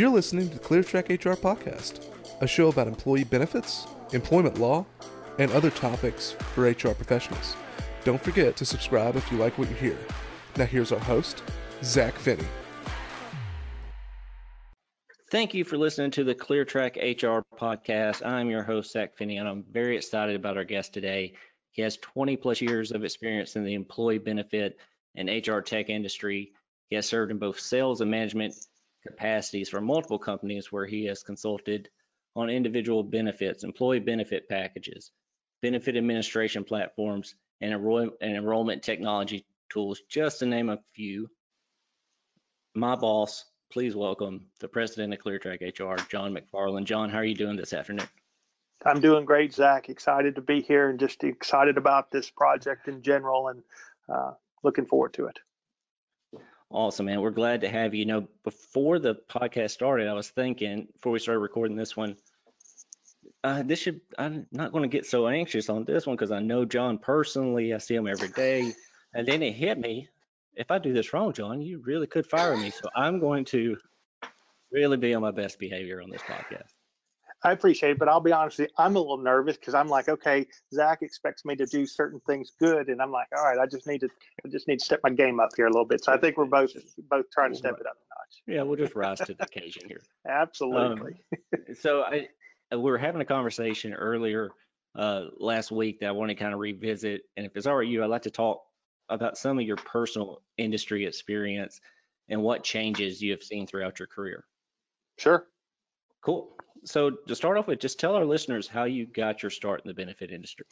You're listening to the ClearTrack HR podcast, a show about employee benefits, employment law, and other topics for HR professionals. Don't forget to subscribe if you like what you hear. Now, here's our host, Zach Finney. Thank you for listening to the ClearTrack HR podcast. I'm your host, Zach Finney, and I'm very excited about our guest today. He has 20 plus years of experience in the employee benefit and HR tech industry. He has served in both sales and management capacities for multiple companies where he has consulted on individual benefits, employee benefit packages, benefit administration platforms, and, enroll- and enrollment technology tools, just to name a few. My boss, please welcome the president of ClearTrack HR, John McFarland. John, how are you doing this afternoon? I'm doing great, Zach. Excited to be here and just excited about this project in general and uh, looking forward to it. Awesome, man. We're glad to have you. You know, before the podcast started, I was thinking, before we started recording this one, uh, this should, I'm not going to get so anxious on this one because I know John personally. I see him every day. And then it hit me if I do this wrong, John, you really could fire me. So I'm going to really be on my best behavior on this podcast. I appreciate it, but I'll be honest with you, I'm a little nervous because I'm like, okay, Zach expects me to do certain things good, and I'm like, all right, I just need to, I just need to step my game up here a little bit. So I think we're both both trying to step it up a notch. Yeah, we'll just rise to the occasion here. Absolutely. Um, so I, we were having a conversation earlier uh, last week that I want to kind of revisit, and if it's all right, you, I'd like to talk about some of your personal industry experience and what changes you have seen throughout your career. Sure. Cool. So to start off with, just tell our listeners how you got your start in the benefit industry.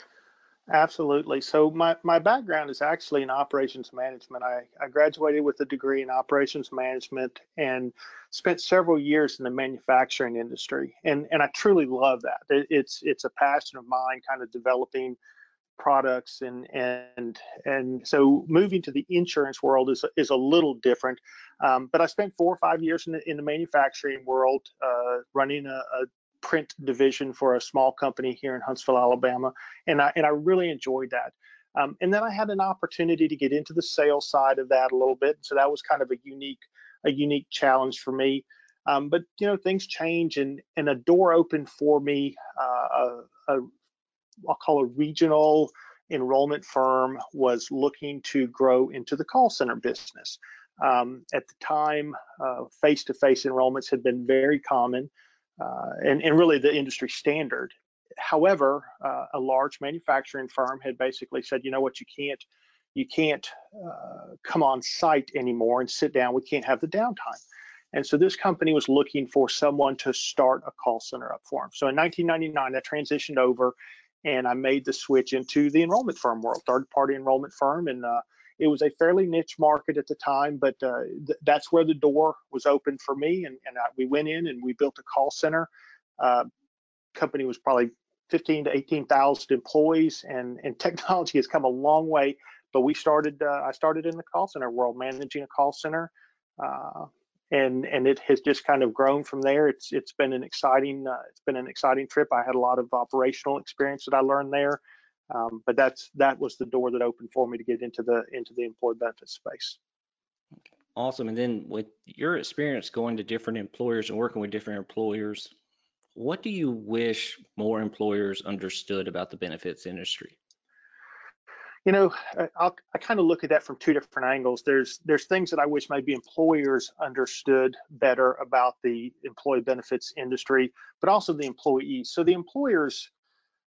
Absolutely. So my, my background is actually in operations management. I, I graduated with a degree in operations management and spent several years in the manufacturing industry. And, and I truly love that. It, it's it's a passion of mine, kind of developing products and and and so moving to the insurance world is is a little different. Um, but i spent four or five years in the, in the manufacturing world uh, running a, a, print division for a small company here in huntsville alabama and i and i really enjoyed that. Um, and then i had an opportunity to get into the sales side of that a little bit so that was kind of a unique a unique challenge for me. Um, but you know things change and and a door opened for me uh, a, a I'll call a regional enrollment firm was looking to grow into the call center business. Um, at the time, uh, face-to-face enrollments had been very common uh, and, and, really the industry standard. However, uh, a large manufacturing firm had basically said, you know what, you can't you can't uh, come on site anymore and sit down. We can't have the downtime. And so this company was looking for someone to start a call center up for them. So in 1999, I transitioned over and I made the switch into the enrollment firm world, third party enrollment firm. And uh, it was a fairly niche market at the time, but uh, th- that's where the door was open for me. And, and I, we went in and we built a call center. Uh, company was probably 15 to 18,000 employees, and, and technology has come a long way. But we started, uh, I started in the call center world, managing a call center. And and it has just kind of grown from there. It's it's been an exciting uh, it's been an exciting trip. I had a lot of operational experience that I learned there, um, but that's that was the door that opened for me to get into the into the employee benefits space. Awesome. And then with your experience going to different employers and working with different employers, what do you wish more employers understood about the benefits industry? You know, I'll, i kind of look at that from two different angles. There's there's things that I wish maybe employers understood better about the employee benefits industry, but also the employees. So the employers,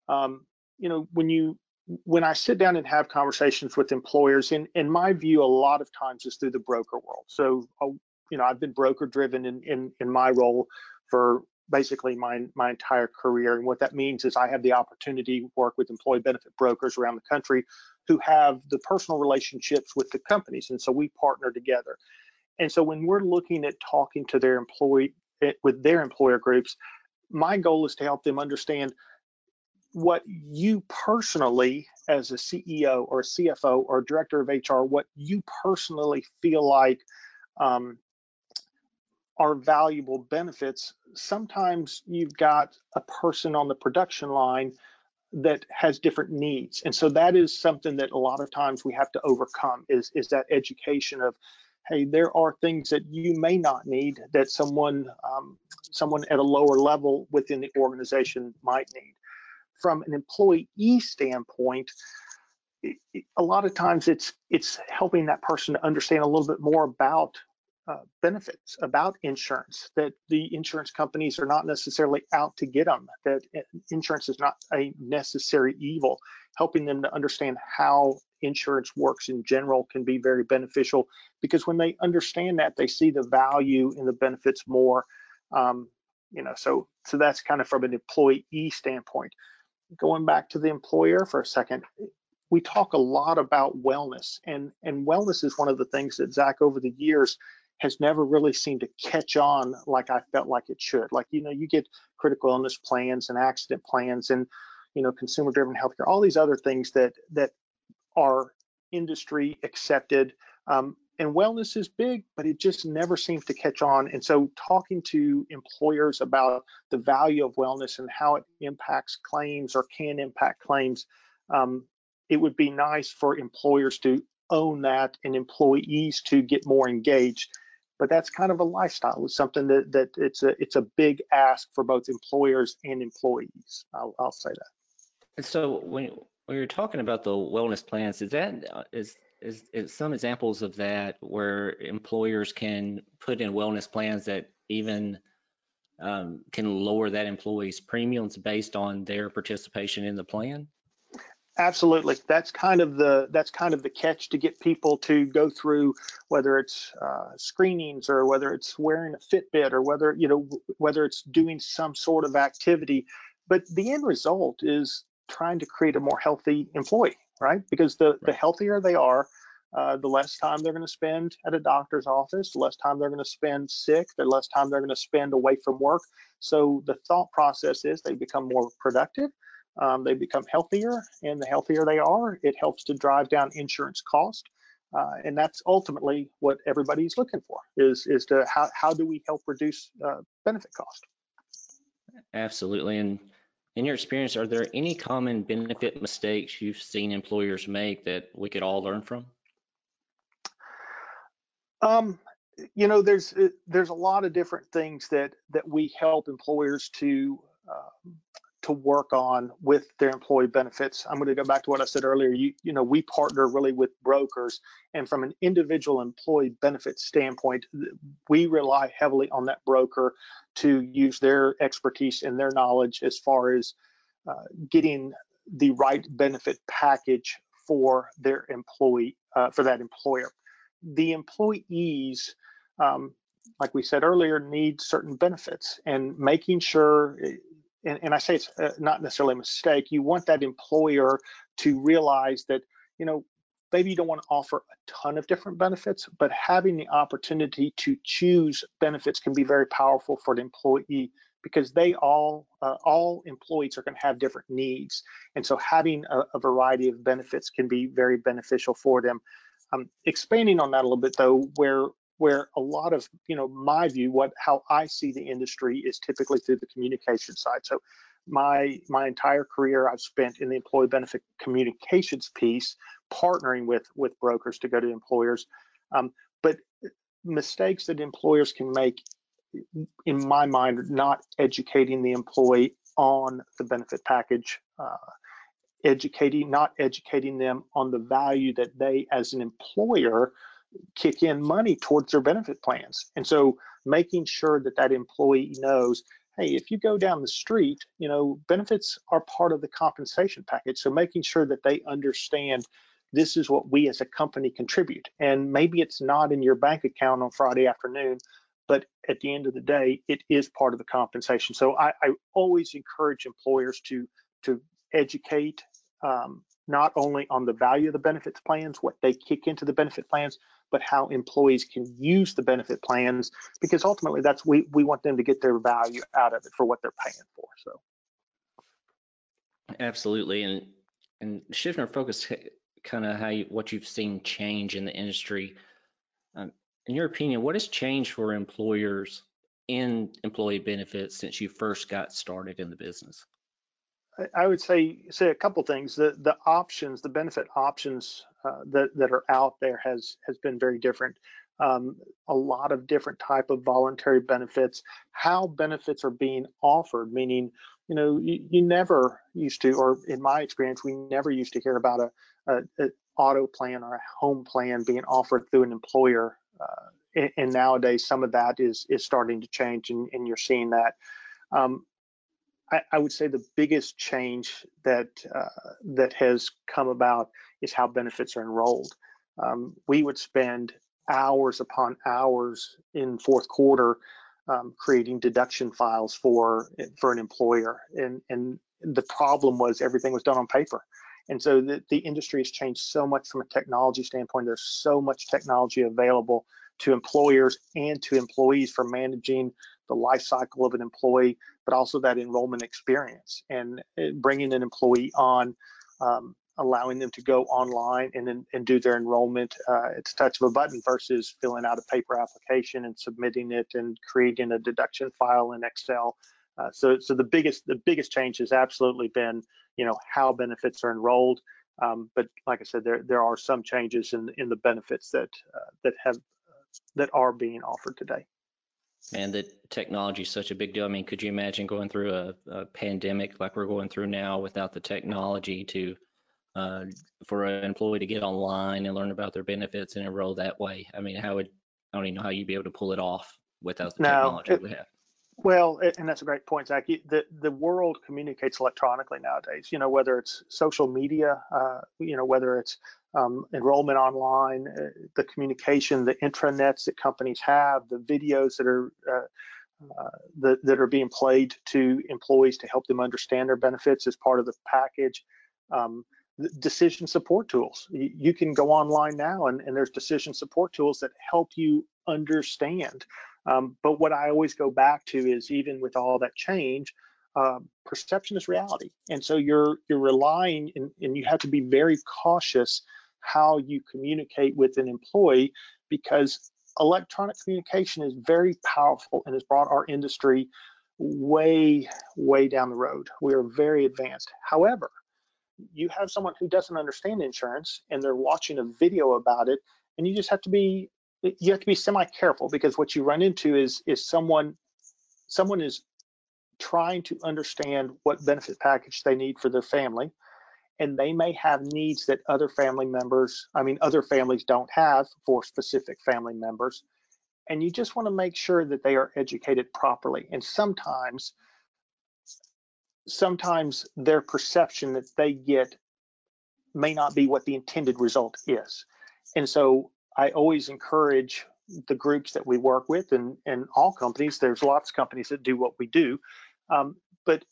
um, you know, when you when I sit down and have conversations with employers, in in my view, a lot of times is through the broker world. So, uh, you know, I've been broker driven in in in my role for basically my my entire career. And what that means is I have the opportunity to work with employee benefit brokers around the country who have the personal relationships with the companies. And so we partner together. And so when we're looking at talking to their employee eh, with their employer groups, my goal is to help them understand what you personally as a CEO or a CFO or director of HR, what you personally feel like um, are valuable benefits. Sometimes you've got a person on the production line that has different needs. And so that is something that a lot of times we have to overcome is, is that education of, hey, there are things that you may not need that someone um, someone at a lower level within the organization might need. From an employee standpoint, a lot of times it's it's helping that person to understand a little bit more about uh, benefits about insurance that the insurance companies are not necessarily out to get them that insurance is not a necessary evil. Helping them to understand how insurance works in general can be very beneficial because when they understand that they see the value in the benefits more um, you know so so that's kind of from an employee standpoint. Going back to the employer for a second we talk a lot about wellness and and wellness is one of the things that zach over the years has never really seemed to catch on like i felt like it should like you know you get critical illness plans and accident plans and you know consumer driven healthcare all these other things that that are industry accepted um, and wellness is big, but it just never seems to catch on. And so, talking to employers about the value of wellness and how it impacts claims or can impact claims, um, it would be nice for employers to own that and employees to get more engaged. But that's kind of a lifestyle. It's something that that it's a it's a big ask for both employers and employees. I'll, I'll say that. And so when when you're talking about the wellness plans, is that uh, is is, is some examples of that where employers can put in wellness plans that even um, can lower that employee's premiums based on their participation in the plan? Absolutely. That's kind of the that's kind of the catch to get people to go through whether it's uh, screenings or whether it's wearing a Fitbit or whether you know whether it's doing some sort of activity. But the end result is trying to create a more healthy employee right? Because the, right. the healthier they are, uh, the less time they're going to spend at a doctor's office, the less time they're going to spend sick, the less time they're going to spend away from work. So the thought process is they become more productive, um, they become healthier, and the healthier they are, it helps to drive down insurance cost. Uh, and that's ultimately what everybody's looking for is is to how, how do we help reduce uh, benefit cost absolutely and in your experience, are there any common benefit mistakes you've seen employers make that we could all learn from? Um, you know, there's uh, there's a lot of different things that that we help employers to uh, to work on with their employee benefits. I'm going to go back to what I said earlier. You, you know, we partner really with brokers, and from an individual employee benefit standpoint, we rely heavily on that broker to use their expertise and their knowledge as far as uh, getting the right benefit package for their employee, uh, for that employer. The employees, um, like we said earlier, need certain benefits, and making sure and, and I say it's uh, not necessarily a mistake. You want that employer to realize that, you know, maybe you don't want to offer a ton of different benefits, but having the opportunity to choose benefits can be very powerful for the employee because they all uh, all employees are going to have different needs, and so having a, a, variety of benefits can be very beneficial for them. Um, expanding on that a little bit though, where where a lot of you know my view what how i see the industry is typically through the communication side. So my my entire career i've spent in the employee benefit communications piece partnering with with brokers to go to employers. Um, but mistakes that employers can make in my mind not educating the employee on the benefit package uh, educating not educating them on the value that they as an employer kick in money towards their benefit plans. And so making sure that that employee knows, hey, if you go down the street, you know, benefits are part of the compensation package. So making sure that they understand this is what we as a company contribute. And maybe it's not in your bank account on Friday afternoon, but at the end of the day, it is part of the compensation. So I, I always encourage employers to to educate um, not only on the value of the benefits plans, what they kick into the benefit plans, but how employees can use the benefit plans because ultimately that's we we want them to get their value out of it for what they're paying for. So absolutely, and and shifting our focus, kind of how you, what you've seen change in the industry. Um, in your opinion, what has changed for employers in employee benefits since you first got started in the business? I would say say a couple things. The the options, the benefit options uh, that that are out there has has been very different. um, a lot of different type of voluntary benefits, how benefits are being offered, meaning, you know, you, you never used to, or in my experience, we never used to hear about a, a, a auto plan or a home plan being offered through an employer. Uh, and, and, nowadays, some of that is is starting to change, and, and you're seeing that. Um, I, I, would say the biggest change that uh, that has come about is how benefits are enrolled. Um, we would spend hours upon hours in fourth quarter um, creating deduction files for for an employer, and and the problem was everything was done on paper. And so the, the industry has changed so much from a technology standpoint. There's so much technology available to employers and to employees for managing the life cycle of an employee, but also that enrollment experience and uh, bringing an employee on, um, allowing them to go online and, and do their enrollment. Uh, it's a touch of a button versus filling out a paper application and submitting it and creating a deduction file in Excel. Uh, so, so the biggest the biggest change has absolutely been, you know, how benefits are enrolled. Um, but like I said, there there are some changes in in the benefits that uh, that have that are being offered today. And that technology is such a big deal. I mean, could you imagine going through a, a pandemic like we're going through now without the technology to uh, for an employee to get online and learn about their benefits and enroll that way? I mean, how would I don't even know how you'd be able to pull it off without the no, technology it, we have. Well, and that's a great point, Zach. The the world communicates electronically nowadays. You know, whether it's social media, uh, you know, whether it's um, enrollment online, uh, the communication, the intranets that companies have, the videos that are uh, uh, that, that are being played to employees to help them understand their benefits as part of the package. Um, decision support tools. You, can go online now and, and there's decision support tools that help you understand. Um, but what I always go back to is even with all that change, uh, perception is reality. And so you're you're relying and you have to be very cautious how you communicate with an employee because electronic communication is very powerful and has brought our industry way, way down the road. We are very advanced. However, you have someone who doesn't understand insurance and they're watching a video about it, and you just have to be you have to be semi careful because what you run into is is someone someone is trying to understand what benefit package they need for their family and they may have needs that other family members, I mean, other families don't have for specific family members. And you just want to make sure that they are educated properly. And sometimes, sometimes their perception that they get may not be what the intended result is. And so I always encourage the groups that we work with and, and all companies, there's lots of companies that do what we do, um, but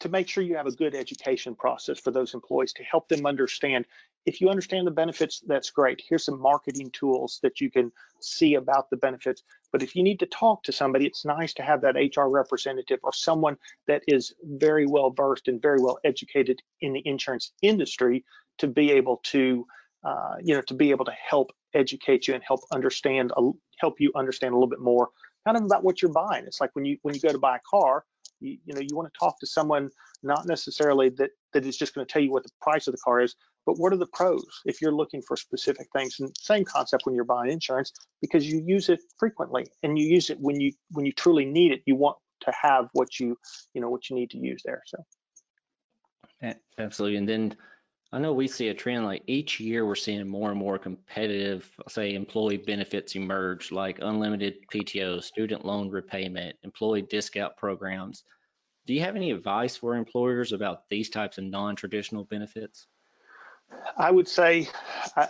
to make sure you have a good education process for those employees to help them understand if you understand the benefits that's great. Here's some marketing tools that you can see about the benefits. But if you need to talk to somebody it's nice to have that hr representative or someone that is very well versed and very well educated in the insurance industry to be able to uh, you know to be able to help educate you and help understand help you understand a little bit more kind of about what you're buying. It's like when you when you go to buy a car you, you know, you want to talk to someone not necessarily that that is just going to tell you what the price of the car is, but what are the pros if you're looking for specific things. And same concept when you're buying insurance because you use it frequently and you use it when you when you truly need it. You want to have what you you know what you need to use there. So. Absolutely, and then I know we see a trend like each year we're seeing more and more competitive, say, employee benefits emerge, like unlimited PTO, student loan repayment, employee discount programs. Do you have any advice for employers about these types of non-traditional benefits? I would say,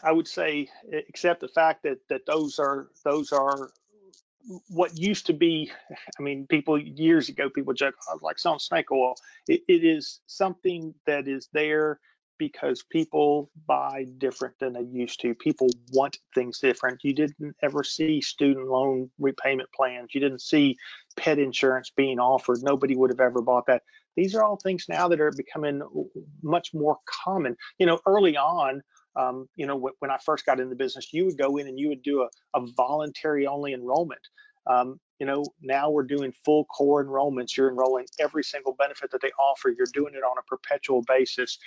I would say, except the fact that that those are those are what used to be. I mean, people years ago, people joke oh, like selling snake oil. it, it is something that is there because people buy different than they used to. People want things different. You didn't ever see student loan repayment plans. You didn't see pet insurance being offered. Nobody would have ever bought that. These are all things now that are becoming much more common. You know, early on, um, you know, when I first got in the business, you would go in and you would do a, a voluntary only enrollment. Um, you know, now we're doing full core enrollments. You're enrolling every single benefit that they offer. You're doing it on a perpetual basis.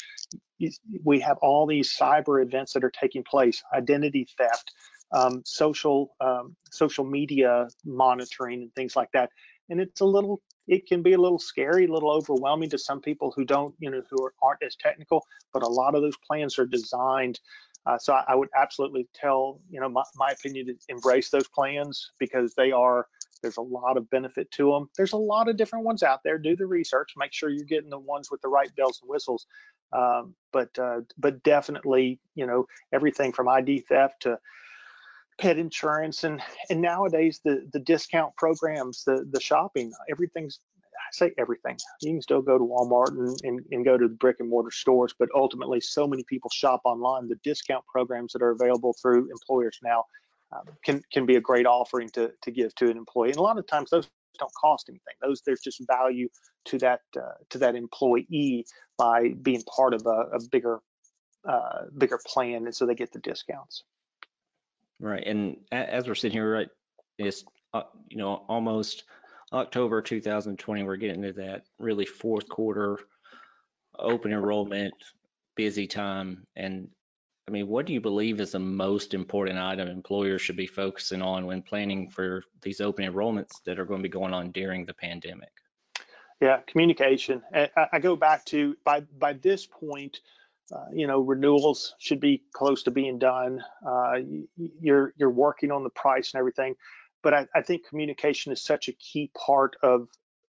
We have all these cyber events that are taking place, identity theft, um, social um, social media monitoring and things like that. And it's a little, it can be a little scary, a little overwhelming to some people who don't, you know, who aren't as technical. But a lot of those plans are designed. Uh, so I, I, would absolutely tell, you know, my, my opinion to embrace those plans because they are. There's a lot of benefit to them. There's a lot of different ones out there. Do the research. Make sure you're getting the ones with the right bells and whistles. Um, but uh, but definitely, you know, everything from ID theft to pet insurance and and nowadays the the discount programs, the the shopping, everything's I say everything. You can still go to Walmart and, and, and go to the brick and mortar stores, but ultimately so many people shop online. The discount programs that are available through employers now um, can can be a great offering to to give to an employee. And a lot of times those don't cost anything. Those there's just value to that uh, to that employee by being part of a, a bigger uh, bigger plan, and so they get the discounts. Right, and as we're sitting here, right, it's uh, you know almost October 2020. We're getting to that really fourth quarter open enrollment busy time, and I mean, what do you believe is the most important item employers should be focusing on when planning for these open enrollments that are going to be going on during the pandemic? Yeah, communication. I, go back to by by this point, uh, you know, renewals should be close to being done. Uh, you're you're working on the price and everything, but I, I think communication is such a key part of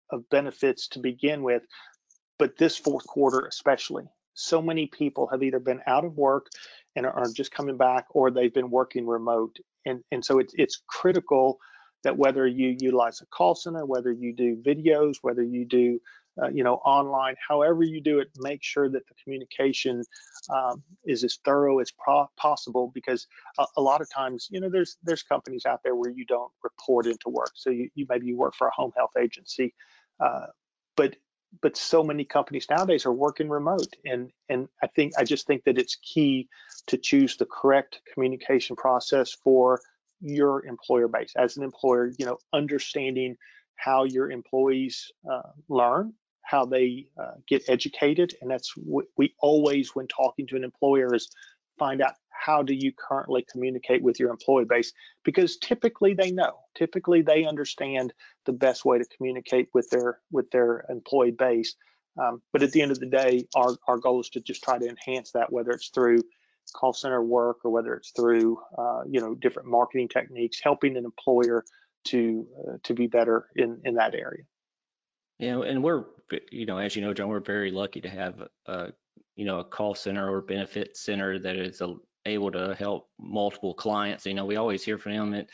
of benefits to begin with. But this fourth quarter, especially, so many people have either been out of work and are just coming back, or they've been working remote, and and so it's it's critical that whether you utilize a call center, whether you do videos, whether you do uh, you know, online, however you do it, make sure that the communication um, is as thorough as possible because a, a, lot of times, you know, there's there's companies out there where you don't report into work. So you, you maybe you work for a home health agency, uh, but but so many companies nowadays are working remote and and I think I just think that it's key to choose the correct communication process for your employer base as an employer you know understanding how your employees uh, learn how they uh, get educated. And that's what we always, when talking to an employer, is find out how do you currently communicate with your employee base because typically they know. Typically they understand the best way to communicate with their with their employee base. Um, but at the end of the day our, our goal is to just try to enhance that whether it's through call center work or whether it's through uh, you know different marketing techniques helping an employer to uh, to be better in in that area. Yeah, and we're, you know, as you know, John, we're very lucky to have a, you know, a call center or benefit center that is a, able to help multiple clients. You know, we always hear from them that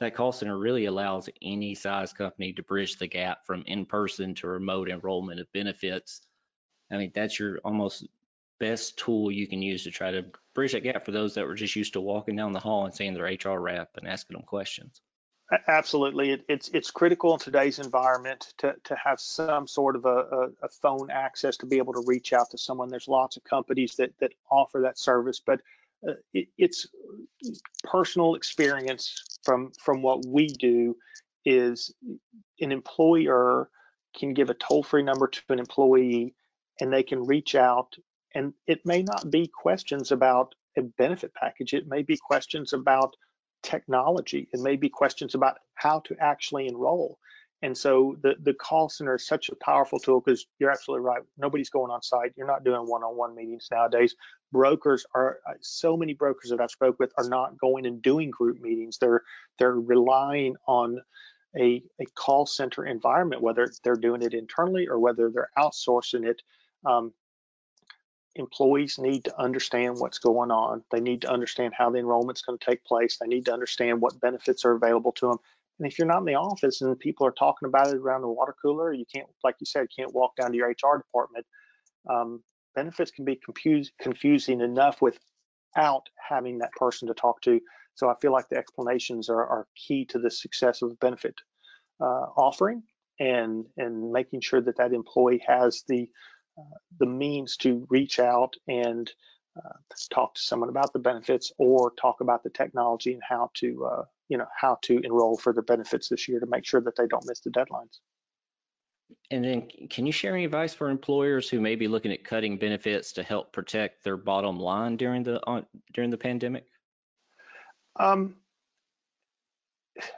that call center really allows any size company to bridge the gap from in-person to remote enrollment of benefits. I mean, that's your almost best tool you can use to try to bridge that gap for those that were just used to walking down the hall and seeing their HR rep and asking them questions. Absolutely, it, it's it's critical in today's environment to to have some sort of a, a, a, phone access to be able to reach out to someone. There's lots of companies that that offer that service, but uh, it, it's personal experience from from what we do is an employer can give a toll-free number to an employee and they can reach out and it may not be questions about a benefit package it may be questions about technology. It may be questions about how to actually enroll. And so the, the call center is such a powerful tool because you're absolutely right. Nobody's going on site. You're not doing one-on-one meetings nowadays. Brokers are uh, so many brokers that I've spoke with are not going and doing group meetings. They're they're relying on a, a call center environment, whether they're doing it internally or whether they're outsourcing it. Um, employees need to understand what's going on. They need to understand how the enrollment's going to take place. They need to understand what benefits are available to them. And if you're not in the office and people are talking about it around the water cooler, you can't, like you said, can't walk down to your HR department. Um, benefits can be confusing enough without having that person to talk to. So I feel like the explanations are, are key to the success of the benefit uh, offering and and making sure that that employee has the the means to reach out and uh, talk to someone about the benefits or talk about the technology and how to uh, you know how to enroll for the benefits this year to make sure that they don't miss the deadlines. And then can you share any advice for employers who may be looking at cutting benefits to help protect their bottom line during the uh, during the pandemic? Um,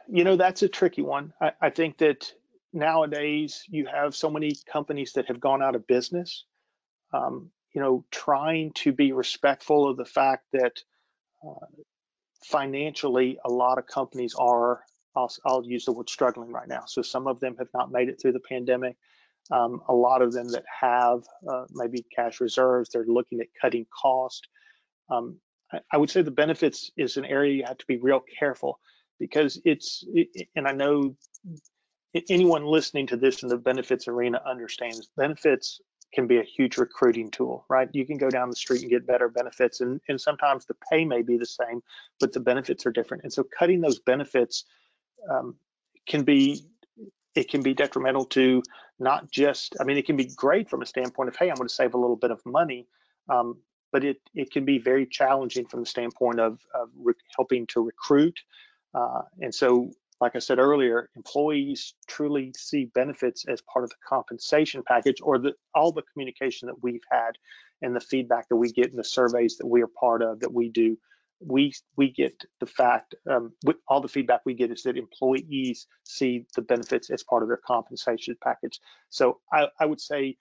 you know, that's a tricky one. I, I think that nowadays you have so many companies that have gone out of business. Um, you know, trying to be respectful of the fact that uh, financially, a lot of companies are, I'll, I'll, use the word struggling right now. So some of them have not made it through the pandemic. Um, a lot of them that have uh, maybe cash reserves, they're looking at cutting cost. Um, I, I, would say the benefits is an area you have to be real careful because it's, it, and I know anyone listening to this in the benefits arena understands benefits can be a huge recruiting tool, right? You can go down the street and get better benefits, and, and sometimes the pay may be the same, but the benefits are different. And so cutting those benefits um, can be it can be detrimental to not just i mean it can be great from a standpoint of hey i'm going to save a little bit of money um, but it it can be very challenging from the standpoint of, of helping to recruit uh, and so like I said earlier, employees truly see benefits as part of the compensation package or the, all the communication that we've had and the feedback that we get in the surveys that we are part of that we do. We we get the fact, um, all the feedback we get is that employees see the benefits as part of their compensation package. So I, I would say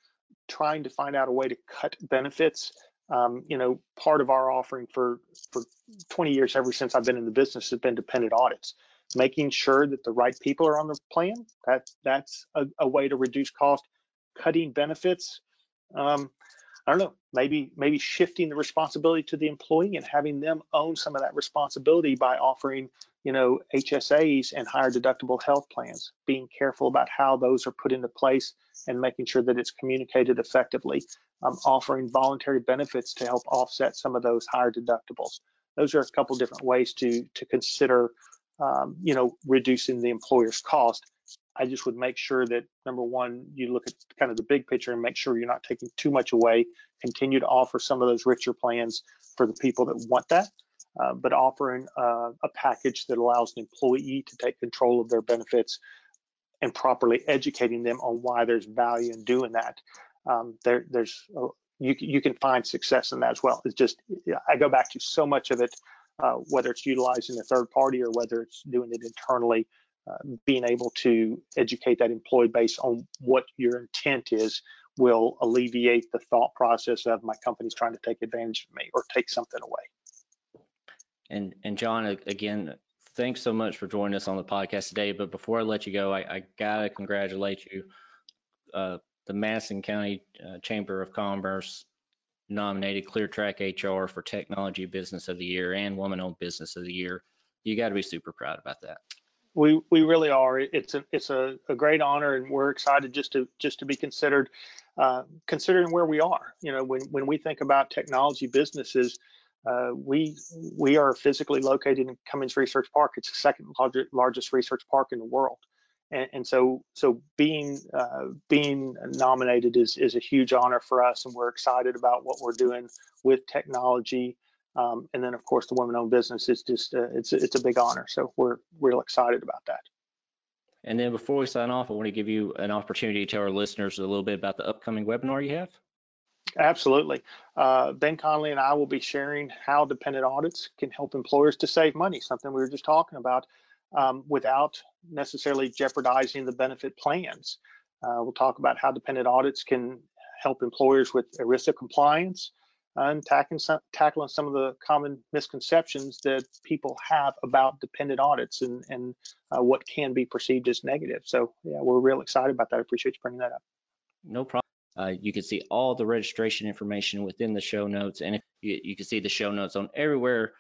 trying to find out a way to cut benefits um, you know, part of our offering for for 20 years, ever since I've been in the business, has been dependent audits making sure that the right people are on the plan. That that's a, a way to reduce cost. Cutting benefits. Um, I don't know. Maybe maybe shifting the responsibility to the employee and having them own some of that responsibility by offering you know HSAs and higher deductible health plans. Being careful about how those are put into place and making sure that it's communicated effectively. Um, offering voluntary benefits to help offset some of those higher deductibles. Those are a couple different ways to to consider um, you know, reducing the employer's cost. I just would make sure that number one, you look at kind of the big picture and make sure you're not taking too much away. Continue to offer some of those richer plans for the people that want that, uh, but offering uh, a package that allows an employee to take control of their benefits and properly educating them on why there's value in doing that. Um, there, there's uh, you you can find success in that as well. It's just I go back to so much of it uh, whether it's utilizing a third party or whether it's doing it internally, uh, being able to educate that employee base on what your intent is will alleviate the thought process of my company's trying to take advantage of me or take something away. And and John, again, thanks so much for joining us on the podcast today. But before I let you go, I, I gotta congratulate you. Uh, the Madison County uh, Chamber of Commerce nominated ClearTrack HR for Technology Business of the Year and Woman-Owned Business of the Year. You got to be super proud about that. We we really are. It's a it's a, a great honor, and we're excited just to just to be considered, uh, considering where we are. You know, when when we think about technology businesses, uh, we we are physically located in Cummings Research Park. It's the second largest, largest research park in the world and, and so so being uh, being nominated is is a huge honor for us, and we're excited about what we're doing with technology. Um, and then of course the women-owned business is just uh, it's it's a big honor. So we're real excited about that. And then before we sign off, I want to give you an opportunity to tell our listeners a little bit about the upcoming webinar you have. Absolutely. Uh, ben Conley and I will be sharing how dependent audits can help employers to save money, something we were just talking about um, without necessarily jeopardizing the benefit plans. Uh, we'll talk about how dependent audits can help employers with ERISA compliance and tackling some, tackling some of the common misconceptions that people have about dependent audits and, and uh, what can be perceived as negative. So yeah, we're real excited about that. I appreciate you bringing that up. No problem. Uh, you can see all the registration information within the show notes, and if you, you can see the show notes on everywhere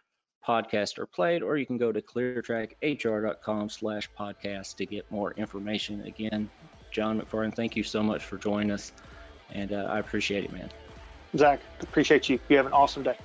podcast are played, or you can go to cleartrackhr.com slash podcast to get more information. Again, John McFarland, thank you so much for joining us, and uh, I appreciate it, man. Zach, appreciate you. You have an awesome day.